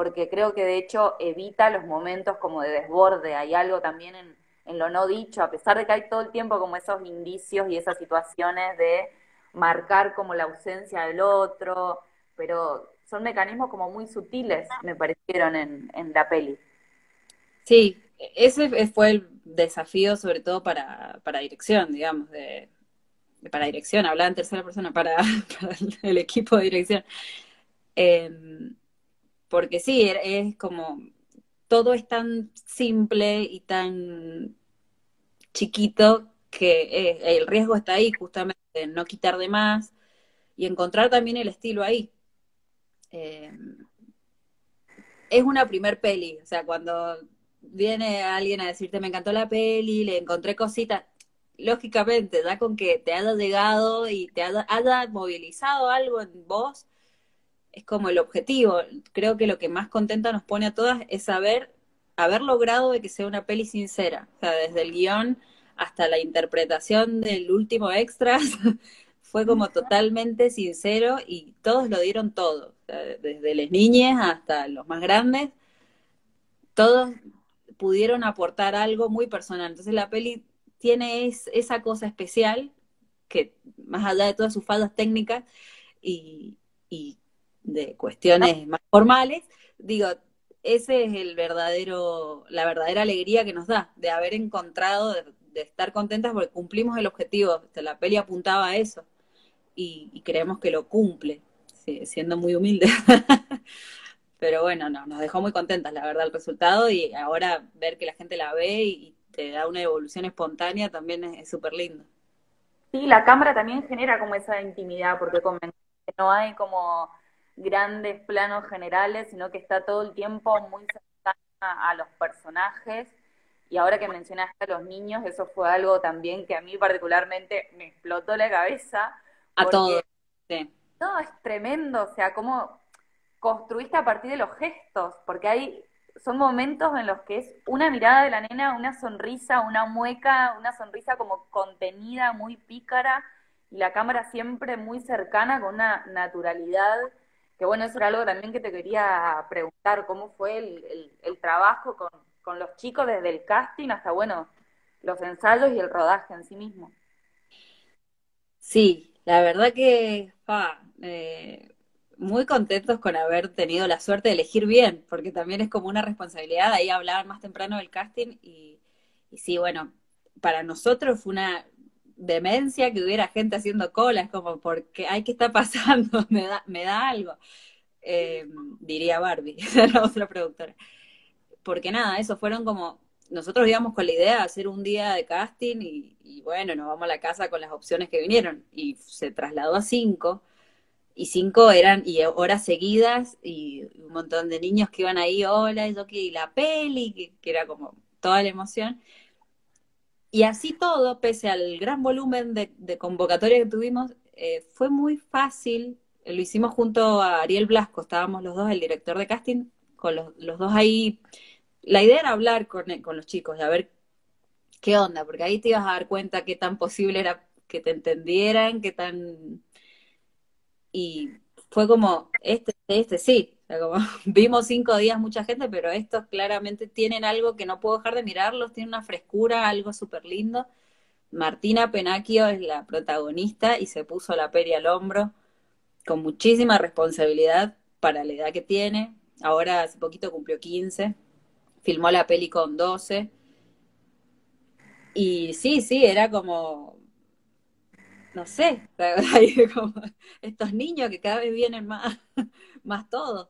porque creo que de hecho evita los momentos como de desborde, hay algo también en, en lo no dicho, a pesar de que hay todo el tiempo como esos indicios y esas situaciones de marcar como la ausencia del otro, pero son mecanismos como muy sutiles, me parecieron en, en la peli. Sí, ese fue el desafío sobre todo para, para dirección, digamos, de, para dirección, hablaba en tercera persona, para, [LAUGHS] el equipo de dirección. Em, porque sí, es como, todo es tan simple y tan chiquito que eh, el riesgo está ahí justamente, no quitar de más y encontrar también el estilo ahí. Em, es una primer peli, o sea, cuando viene alguien a decirte me encantó la peli, le encontré cositas, lógicamente, da con que te haya llegado y te haya, movilizado algo en vos, es como el objetivo. Creo que lo que más contenta nos pone a todas es saber haber logrado de que sea una peli sincera, o sea, desde el guion hasta la interpretación del último extras, [LAUGHS] fue como totalmente sincero y todos lo dieron todo, desde las niñas hasta los más grandes, todos pudieron aportar algo muy personal. Entonces la peli tiene esa cosa especial que más allá de todas sus faldas técnicas y, de cuestiones más formales, digo, ese es el verdadero, la verdadera alegría que nos da de haber encontrado, de, estar contentas porque cumplimos el objetivo. La peli apuntaba a eso y, creemos que lo cumple, siendo muy humilde. [LAUGHS] Pero bueno, no, nos dejó muy contentas, la verdad, el resultado y ahora ver que la gente la ve y, te da una evolución espontánea también es súper lindo. Sí, la cámara también genera como esa intimidad, porque no hay como grandes planos generales, sino que está todo el tiempo muy cercana a los personajes. Y ahora que mencionaste a los niños, eso fue algo también que a mí particularmente me explotó la cabeza. A todos. Sí. No, es tremendo, o sea, cómo construiste a partir de los gestos, porque hay, son momentos en los que es una mirada de la nena, una sonrisa, una mueca, una sonrisa como contenida, muy pícara, y la cámara siempre muy cercana, con una naturalidad, que bueno, eso era algo también que te quería preguntar, cómo fue el, trabajo con, con los chicos desde el casting hasta, bueno, los ensayos y el rodaje en sí mismo. Sí, la verdad que eh, muy contentos con haber tenido la suerte de elegir bien, porque también es como una responsabilidad. Ahí hablaban más temprano del casting y, sí, bueno, para nosotros fue una demencia que hubiera gente haciendo colas, como porque, ay, ¿qué está pasando? [LAUGHS] me, da, me da algo. Eh, diría Barbie, [LAUGHS] la otra productora. Porque nada, eso fueron como, nosotros íbamos con la idea de hacer un día de casting y, y bueno, nos vamos a la casa con las opciones que vinieron y se trasladó a cinco y cinco eran y horas seguidas y un montón de niños que iban ahí, hola, yo que la peli, que, era como toda la emoción. Y así todo, pese al gran volumen de, convocatoria que tuvimos, eh, fue muy fácil. Lo hicimos junto a Ariel Blasco, estábamos los dos, el director de casting, con los, dos ahí. La idea era hablar con, con los chicos y a ver qué onda, porque ahí te ibas a dar cuenta qué tan posible era que te entendieran, qué tan y fue como, este, este sí, [LAUGHS] vimos cinco días mucha gente, pero estos claramente tienen algo que no puedo dejar de mirarlos, tienen una frescura, algo súper lindo. Martina Penacchio es la protagonista y se puso la peri al hombro con muchísima responsabilidad para la edad que tiene. Ahora hace poquito cumplió 15, filmó la peli con 12. Y sí, sí, era como no sé, [LAUGHS] como estos niños que cada vez vienen más, [LAUGHS] más todos.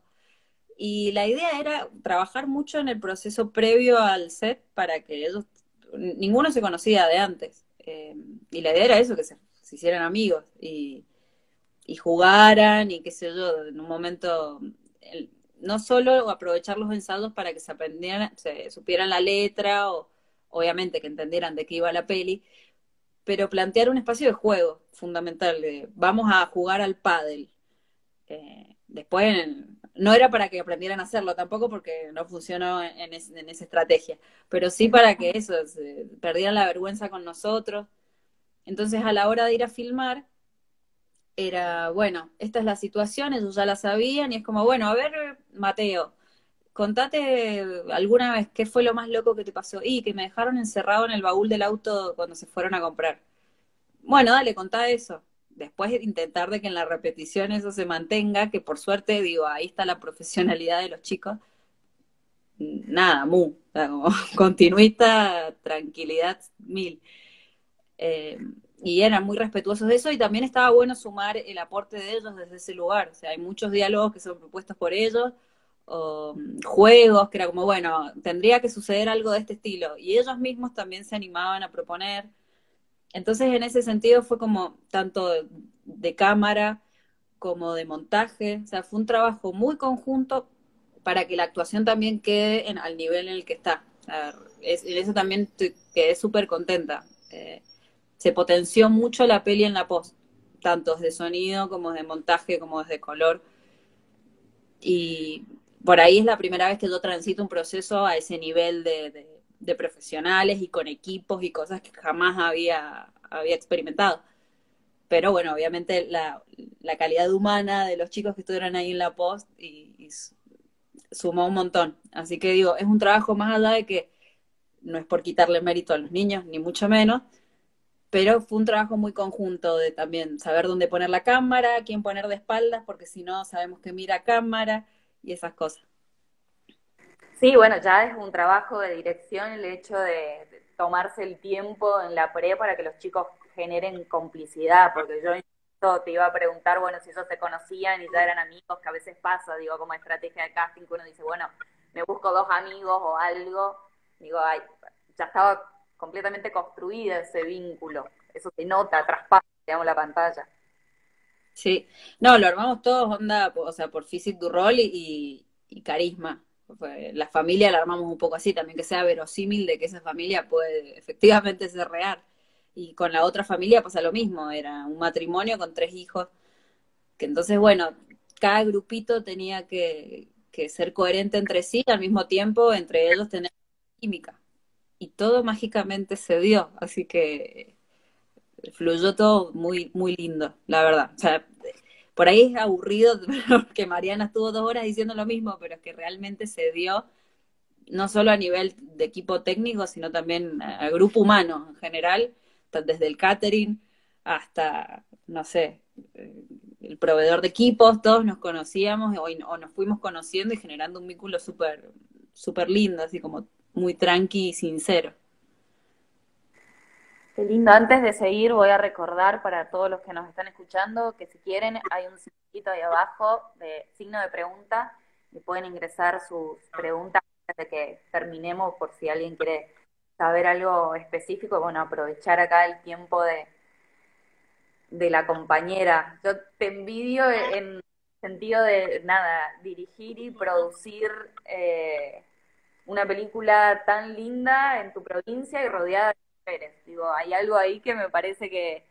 Y la idea era trabajar mucho en el proceso previo al set para que ellos, ninguno se conocía de antes. Eh, y la idea era eso, que se, hicieran amigos y, y, jugaran y qué sé yo, en un momento, no solo aprovechar los ensayos para que se aprendieran, se supieran la letra o obviamente que entendieran de qué iba la peli, pero plantear un espacio de juego fundamental, de vamos a jugar al pádel. Eh, después no era para que aprendieran a hacerlo tampoco porque no funcionó en, esa estrategia, pero sí para que eso, perdieran la vergüenza con nosotros. Entonces a la hora de ir a filmar, era, bueno, esta es la situación, ellos ya la sabían y es como, bueno, a ver, Mateo, contate alguna vez qué fue lo más loco que te pasó. Y que me dejaron encerrado en el baúl del auto cuando se fueron a comprar. Bueno, dale, contá eso. Después de intentar de que en la repetición eso se mantenga, que por suerte, digo, ahí está la profesionalidad de los chicos. Nada, mu, [LAUGHS] continuista, tranquilidad mil. Eh, y eran muy respetuosos de eso y también estaba bueno sumar el aporte de ellos desde ese lugar. O sea, hay muchos diálogos que son propuestos por ellos, o juegos, que era como, bueno, tendría que suceder algo de este estilo. Y ellos mismos también se animaban a proponer. Entonces, en ese sentido fue como tanto de, cámara como de montaje, o sea, fue un trabajo muy conjunto para que la actuación también quede en, al nivel en el que está. en eso también quedé súper contenta. Eh, se potenció mucho la peli en la post, tanto de sonido como de montaje, como desde color. Y por ahí es la primera vez que yo transito un proceso a ese nivel de, profesionales y con equipos y cosas que jamás había, había experimentado. Pero bueno, obviamente la, la, calidad humana de los chicos que estuvieron ahí en la post y, y sumó un montón. Así que digo, es un trabajo más allá de que no es por quitarle mérito a los niños, ni mucho menos, pero fue un trabajo muy conjunto de también saber dónde poner la cámara, quién poner de espaldas, porque si no sabemos que mira cámara y esas cosas. Sí, bueno, ya es un trabajo de dirección el hecho de, tomarse el tiempo en la pre para que los chicos generen complicidad, porque yo te iba a preguntar, bueno, si ellos se conocían y ya eran amigos, que a veces pasa, digo, como estrategia de casting, que uno dice, bueno, me busco dos amigos o algo, digo, ay, ya estaba completamente construida ese vínculo, eso se nota, traspasa, digamos, la pantalla. Sí, no, lo armamos todos, onda, o sea, por Physic du Rol y, carisma. La familia la armamos un poco así, también que sea verosímil de que esa familia puede efectivamente ser real. Y con la otra familia pasa lo mismo, era un matrimonio con tres hijos, que entonces, bueno, cada grupito tenía que, que ser coherente entre sí, al mismo tiempo entre ellos tener química. Y todo mágicamente se dio, así que fluyó todo muy, muy lindo, la verdad. O sea, por ahí es aburrido [LAUGHS] que Mariana estuvo dos horas diciendo lo mismo, pero es que realmente se dio no solo a nivel de equipo técnico, sino también al grupo humano en general, desde el catering hasta, no sé, eh, el proveedor de equipos, todos nos conocíamos o, nos fuimos conociendo y generando un vínculo súper súper lindo, así como muy tranqui y sincero. Qué lindo. Antes de seguir, voy a recordar para todos los que nos están escuchando que si quieren, hay un sitio ahí abajo de signo de pregunta y pueden ingresar sus preguntas antes de que terminemos por si alguien quiere saber algo específico. Bueno, aprovechar acá el tiempo de, de la compañera. Yo te envidio en sentido de, nada, dirigir y producir eh, una película tan linda en tu provincia y rodeada de Digo, hay algo ahí que me parece que,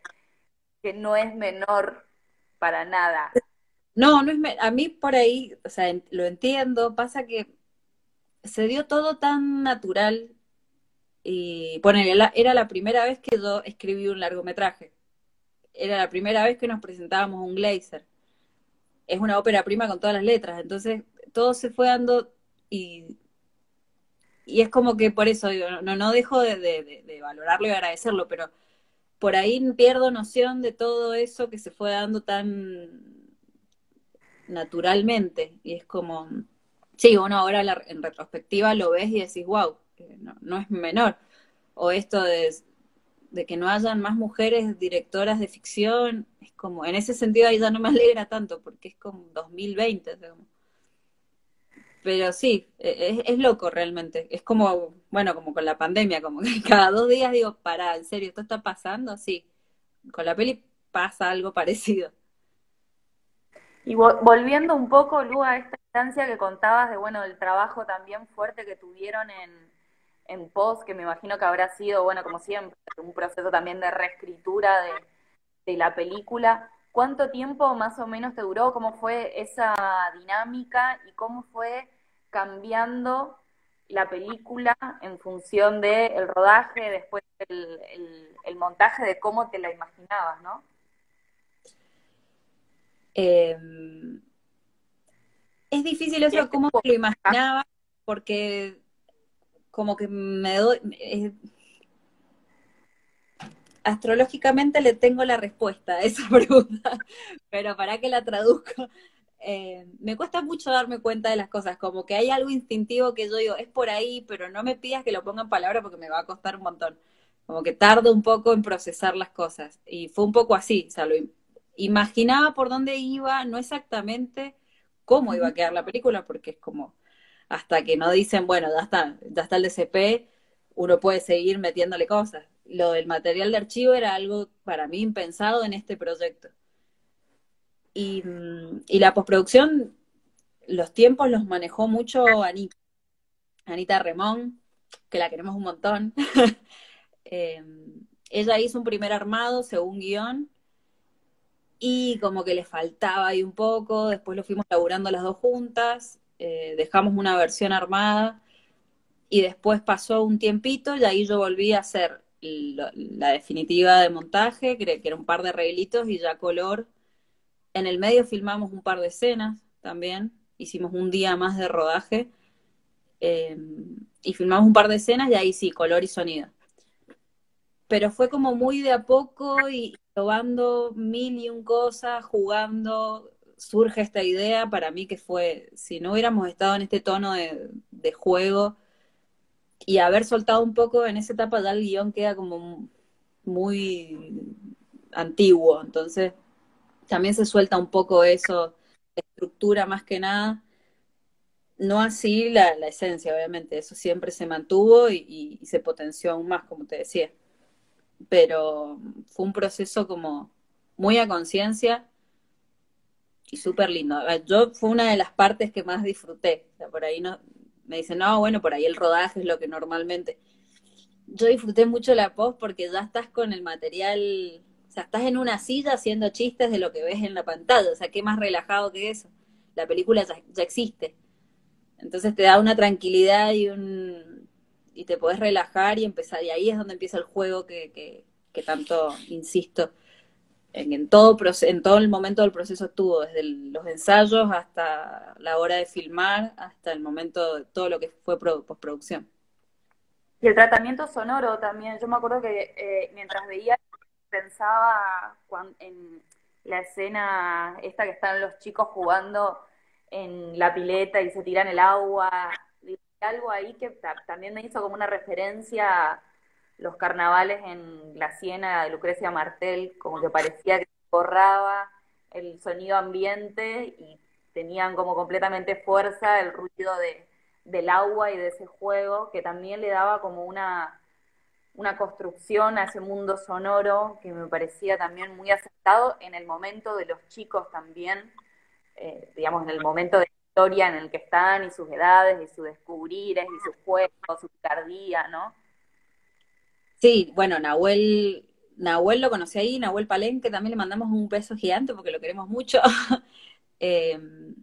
que no es menor para nada. No, no es a mí por ahí, o sea, lo entiendo, pasa que se dio todo tan natural y bueno, era la primera vez que yo escribí un largometraje. Era la primera vez que nos presentábamos un Glazer. Es una ópera prima con todas las letras, entonces todo se fue dando y y es como que por eso digo, no, no dejo de, valorarlo y agradecerlo, pero por ahí pierdo noción de todo eso que se fue dando tan naturalmente. Y es como, sí, uno ahora en retrospectiva lo ves y decís, wow, no, no es menor. O esto de, de, que no hayan más mujeres directoras de ficción, es como, en ese sentido ahí ya no me alegra tanto, porque es como 2020. Digamos. Pero sí, e, es, loco realmente. Es como, bueno, como con la pandemia, como que [LAUGHS] cada dos días digo, para, en serio, ¿esto está pasando? Sí, con la peli pasa algo [LAUGHS] parecido. Y volviendo un poco, Lu, a esta instancia que contabas de, bueno, el trabajo también fuerte que tuvieron en, en post, que me imagino que habrá sido, bueno, como siempre, un proceso también de reescritura de, de la película. ¿Cuánto tiempo más o menos te duró? ¿Cómo fue esa dinámica y cómo fue cambiando la película en función del rodaje, después el, el, montaje, de cómo te la imaginabas, ¿no? Em, es difícil eso, cómo te lo imaginaba, porque como que me doy... Eh, astrológicamente le tengo la respuesta a esa [LAUGHS] pregunta, pero para que la traduzco, eh, me cuesta mucho darme cuenta de las cosas, como que hay algo instintivo que yo digo, es por ahí, pero no me pidas que lo ponga en palabras porque me va a costar un montón. Como que tardo un poco en procesar las cosas. Y fue un poco así, o sea, lo imaginaba por dónde iba, no exactamente cómo iba a quedar la película, porque es como, hasta que no dicen, bueno, ya está, ya está el DCP, uno puede seguir metiéndole cosas lo del material de archivo era algo para mí impensado en este proyecto. Y, la postproducción, los tiempos los manejó mucho Anita. Anita Remón, que la queremos un montón. [LAUGHS] Em, ella hizo un primer armado según guion y como que le faltaba ahí un poco, después lo fuimos laburando las dos juntas eh, dejamos una versión armada y después pasó un tiempito y ahí yo volví a hacer la, definitiva de montaje, que, era un par de arreglitos y ya color. En el medio filmamos un par de escenas también, hicimos un día más de rodaje eh, y filmamos un par de escenas y ahí sí, color y sonido. Pero fue como muy de a poco y probando mil y un cosas, jugando, surge esta idea para mí que fue, si no hubiéramos estado en este tono de, juego y haber soltado un poco en esa etapa, ya el guion queda como muy antiguo, entonces también se suelta un poco eso, estructura más que nada, no así la, esencia, obviamente, eso siempre se mantuvo y, se potenció aún más, como te decía, pero fue un proceso como muy a conciencia y súper lindo. Yo fue una de las partes que más disfruté. Por ahí no, me dicen, no, bueno, por ahí el rodaje es lo que normalmente. Yo disfruté mucho la post porque ya estás con el material, o sea, estás en una silla haciendo chistes de lo que ves en la pantalla. O sea, qué más relajado que eso. La película ya, ya existe. Entonces te da una tranquilidad y un y te podés relajar y empezar. Y ahí es donde empieza el juego que, que, que tanto insisto en, todo, en todo el momento del proceso estuvo, desde los ensayos hasta la hora de filmar, hasta el momento de todo lo que fue postproducción. Y el tratamiento sonoro también, yo me acuerdo que eh, mientras veía pensaba en la escena esta que están los chicos jugando en la pileta y se tiran el agua, algo ahí que también me hizo como una referencia los carnavales en la Siena de Lucrecia Martel, como que parecía que borraba el sonido ambiente y tenían como completamente fuerza el ruido de, del agua y de ese juego, que también le daba como una, una construcción a ese mundo sonoro que me parecía también muy aceptado en el momento de los chicos también, eh, digamos, en el momento de historia en el que están y sus edades y sus descubrires y sus juegos, su picardía, ¿no? Sí, bueno, Nahuel, Nahuel lo conocí ahí, Nahuel Palenque, también le mandamos un beso gigante porque lo queremos mucho. [LAUGHS] Em,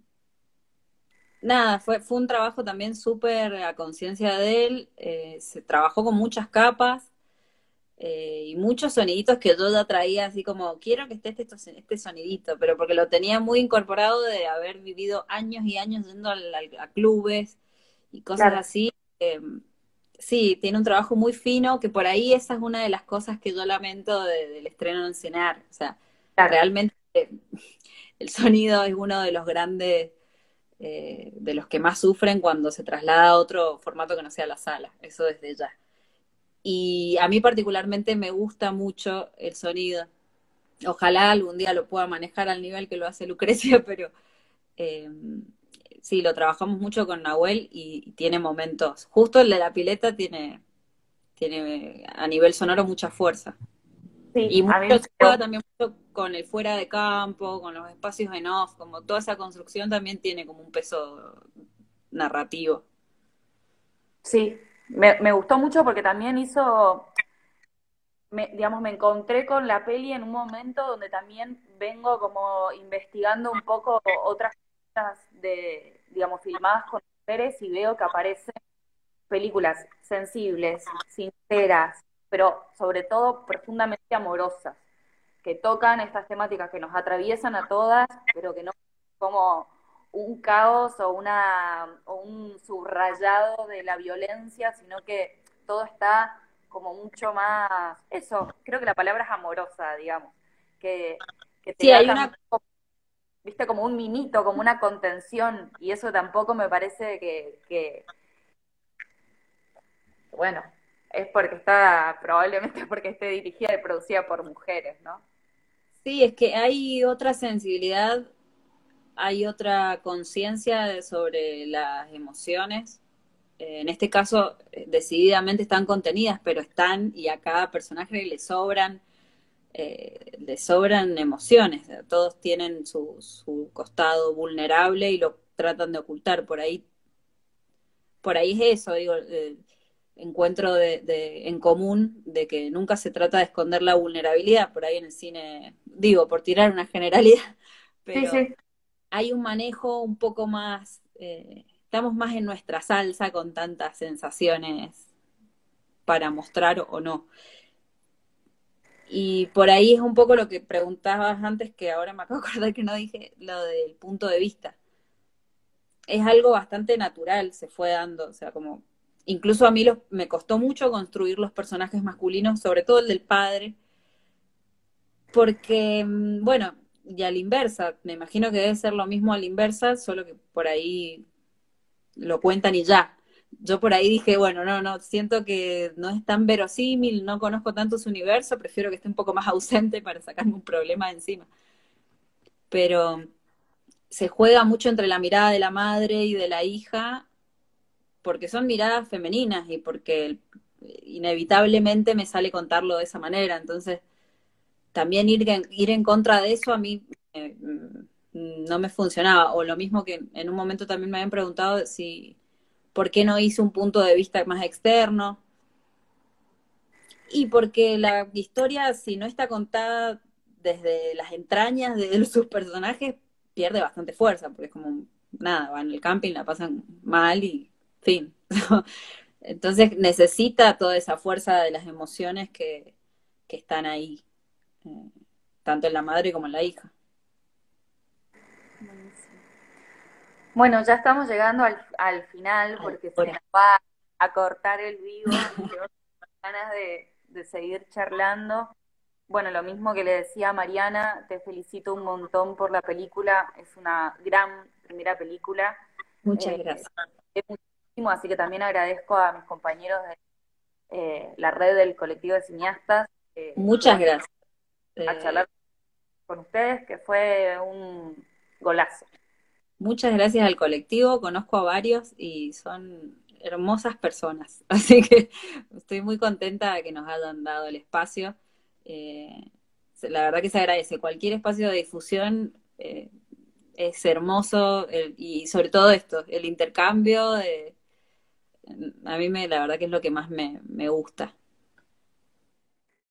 nada, fue, fue un trabajo también súper a conciencia de él, eh, se trabajó con muchas capas eh, y muchos soniditos que yo ya traía así como, quiero que esté este, este sonidito, pero porque lo tenía muy incorporado de haber vivido años y años yendo a, clubes y cosas así. Em, sí, tiene un trabajo muy fino, que por ahí esa es una de las cosas que yo lamento del estreno en Cenar. O sea, realmente [LAUGHS] el sonido es uno de los grandes, eh, de los que más sufren cuando se traslada a otro formato que no sea la sala, eso desde ya. Y a mí particularmente me gusta mucho el sonido. Ojalá algún día lo pueda manejar al nivel que lo hace Lucrecia, [LAUGHS] pero eh, sí, lo trabajamos mucho con Nahuel y, tiene momentos. Justo el de la pileta tiene, tiene a nivel sonoro mucha fuerza. Sí, y mucho se juega también mucho con el fuera de campo, con los espacios en off, como toda esa construcción también tiene como un peso narrativo. Sí, me, me gustó mucho porque también hizo, me, digamos, me encontré con la peli en un momento donde también vengo como investigando un poco otras de, digamos, filmadas con mujeres y veo que aparecen películas sensibles, sinceras, pero sobre todo profundamente amorosas, que tocan estas temáticas que nos atraviesan a todas, pero que no como un caos o, una, o un subrayado de la violencia, sino que todo está como mucho más, eso, creo que la palabra es amorosa, digamos, que, que te hay una viste, como un mimito, como una contención, y eso tampoco me parece que, bueno, es porque está, probablemente [LAUGHS] porque esté dirigida y producida por mujeres, ¿no? Sí, es que hay otra sensibilidad, hay otra conciencia sobre las emociones. Eh, en este caso, eh, decididamente están contenidas, pero están y a cada personaje le sobran eh, le sobran emociones, todos tienen su, su, costado vulnerable y lo tratan de ocultar. Por ahí, por ahí es eso, digo, eh, encuentro de, en común de que nunca se trata de esconder la vulnerabilidad, por ahí en el cine, digo, por tirar una generalidad, [LAUGHS] pero hay un manejo un poco más eh, estamos más en nuestra salsa con tantas sensaciones para mostrar o no. Y por ahí es un poco lo que preguntabas antes, que ahora me [LAUGHS] acabo de acordar que no dije, lo del punto de vista. Es algo bastante natural, se fue dando, o sea, como, incluso a mí me costó mucho construir los personajes masculinos, sobre todo el del padre, porque, mm, bueno, y a la inversa, me imagino que debe ser lo mismo a la inversa, solo que por ahí lo cuentan y ya. Yo por ahí dije, bueno, no, no, siento que no es tan verosímil, no conozco tanto su universo, prefiero que esté un poco más [LAUGHS] ausente para sacarme un problema encima. Pero se juega mucho entre la mirada de la madre y de la hija, porque son miradas femeninas y porque inevitablemente me sale contarlo de esa manera. Entonces, también ir en, ir en contra de eso a mí eh, no me funcionaba. O lo mismo que en un momento también me habían preguntado si por qué no hice un punto de vista más externo. Y porque la historia, si no está contada desde las entrañas de [LAUGHS] sus personajes, pierde bastante fuerza, porque es como, nada, van al camping, la pasan mal y fin. [LAUGHS] Entonces necesita toda esa fuerza de las emociones que, que están ahí tanto en la madre como en la hija. Bueno, ya estamos llegando al, al final porque se nos va a cortar el vivo. Tengo [LAUGHS] ganas de, de seguir charlando. Bueno, lo mismo que le decía a Mariana, te felicito un montón por la película. Es una gran primera película. Muchas eh, gracias. Es muchísimo, así que también agradezco a mis compañeros de eh, la red del colectivo de cineastas. Muchas gracias a eh, charlar con ustedes, que fue un golazo. Muchas gracias al colectivo, conozco a varios y son hermosas personas, [LAUGHS] así que estoy muy contenta de que nos hayan dado el espacio. Eh, la verdad que se agradece. Cualquier espacio de difusión eh, es hermoso y sobre todo esto, el intercambio, a mí me, la verdad que es lo que más me, me gusta.